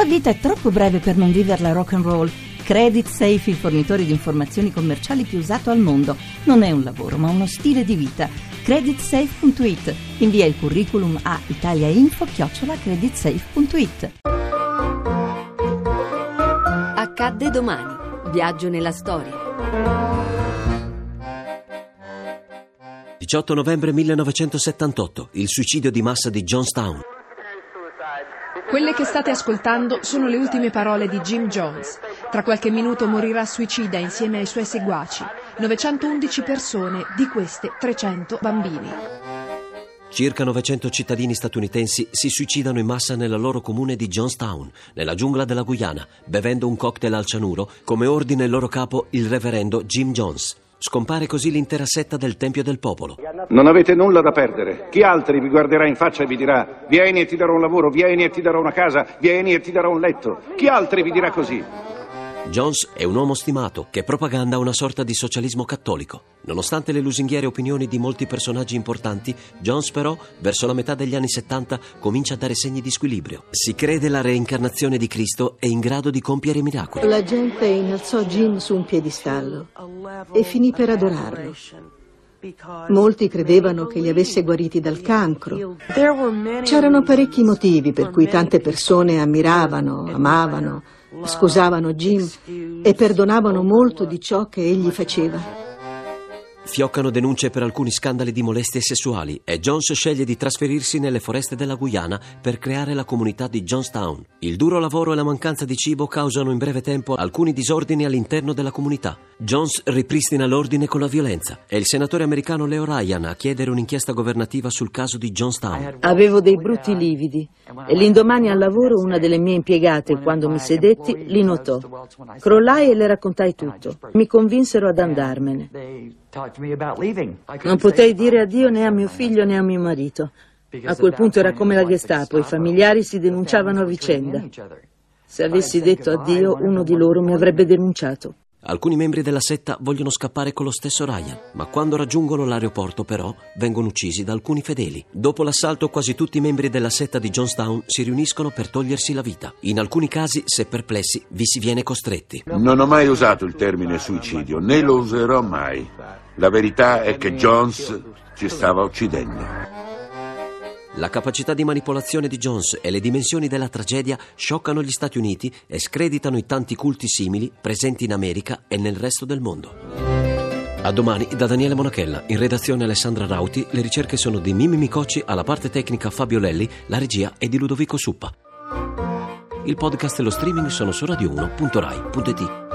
La vita è troppo breve per non viverla rock and roll. Credit Safe, il fornitore di informazioni commerciali più usato al mondo. Non è un lavoro, ma uno stile di vita. Creditsafe.it. Invia il curriculum a italiainfo-creditsafe.it. Accadde domani. Viaggio nella storia. 18 novembre 1978, il suicidio di massa di Johnstown. Quelle che state ascoltando sono le ultime parole di Jim Jones. Tra qualche minuto morirà suicida insieme ai suoi seguaci. 911 persone, di queste 300 bambini. Circa 900 cittadini statunitensi si suicidano in massa nella loro comune di Johnstown, nella giungla della Guyana, bevendo un cocktail al cianuro, come ordina il loro capo il reverendo Jim Jones. Scompare così l'intera setta del Tempio del Popolo. Non avete nulla da perdere. Chi altri vi guarderà in faccia e vi dirà vieni e ti darò un lavoro, vieni e ti darò una casa, vieni e ti darò un letto? Chi altri vi dirà così? Jones è un uomo stimato che propaganda una sorta di socialismo cattolico. Nonostante le lusinghiere opinioni di molti personaggi importanti, Jones però, verso la metà degli anni 70, comincia a dare segni di squilibrio. Si crede la reincarnazione di Cristo è in grado di compiere miracoli. La gente innalzò Jim su un piedistallo e finì per adorarlo. Molti credevano che li avesse guariti dal cancro. C'erano parecchi motivi per cui tante persone ammiravano, amavano, scusavano Jim e perdonavano molto di ciò che egli faceva. Fioccano denunce per alcuni scandali di molestie sessuali e Jones sceglie di trasferirsi nelle foreste della Guyana per creare la comunità di Johnstown. Il duro lavoro e la mancanza di cibo causano in breve tempo alcuni disordini all'interno della comunità. Jones ripristina l'ordine con la violenza. È il senatore americano Leo Ryan a chiedere un'inchiesta governativa sul caso di Johnstown. Avevo dei brutti lividi e l'indomani al lavoro una delle mie impiegate, quando mi sedetti, li notò. Crollai e le raccontai tutto. Mi convinsero ad andarmene. Non potei dire addio né a mio figlio né a mio marito. A quel punto era come la Gestapo, i familiari si denunciavano a vicenda. Se avessi detto addio, uno di loro mi avrebbe denunciato. Alcuni membri della setta vogliono scappare con lo stesso Ryan, ma quando raggiungono l'aeroporto però vengono uccisi da alcuni fedeli. Dopo l'assalto quasi tutti i membri della setta di Johnstown si riuniscono per togliersi la vita. In alcuni casi, se perplessi, vi si viene costretti. Non ho mai usato il termine suicidio, né lo userò mai. La verità è che Jones ci stava uccidendo. La capacità di manipolazione di Jones e le dimensioni della tragedia scioccano gli Stati Uniti e screditano i tanti culti simili presenti in America e nel resto del mondo. A domani da Daniele Monachella, in redazione Alessandra Rauti, le ricerche sono di Mimi Micocci, alla parte tecnica Fabio Lelli, la regia è di Ludovico Suppa. Il podcast e lo streaming sono su radio1.rai.it.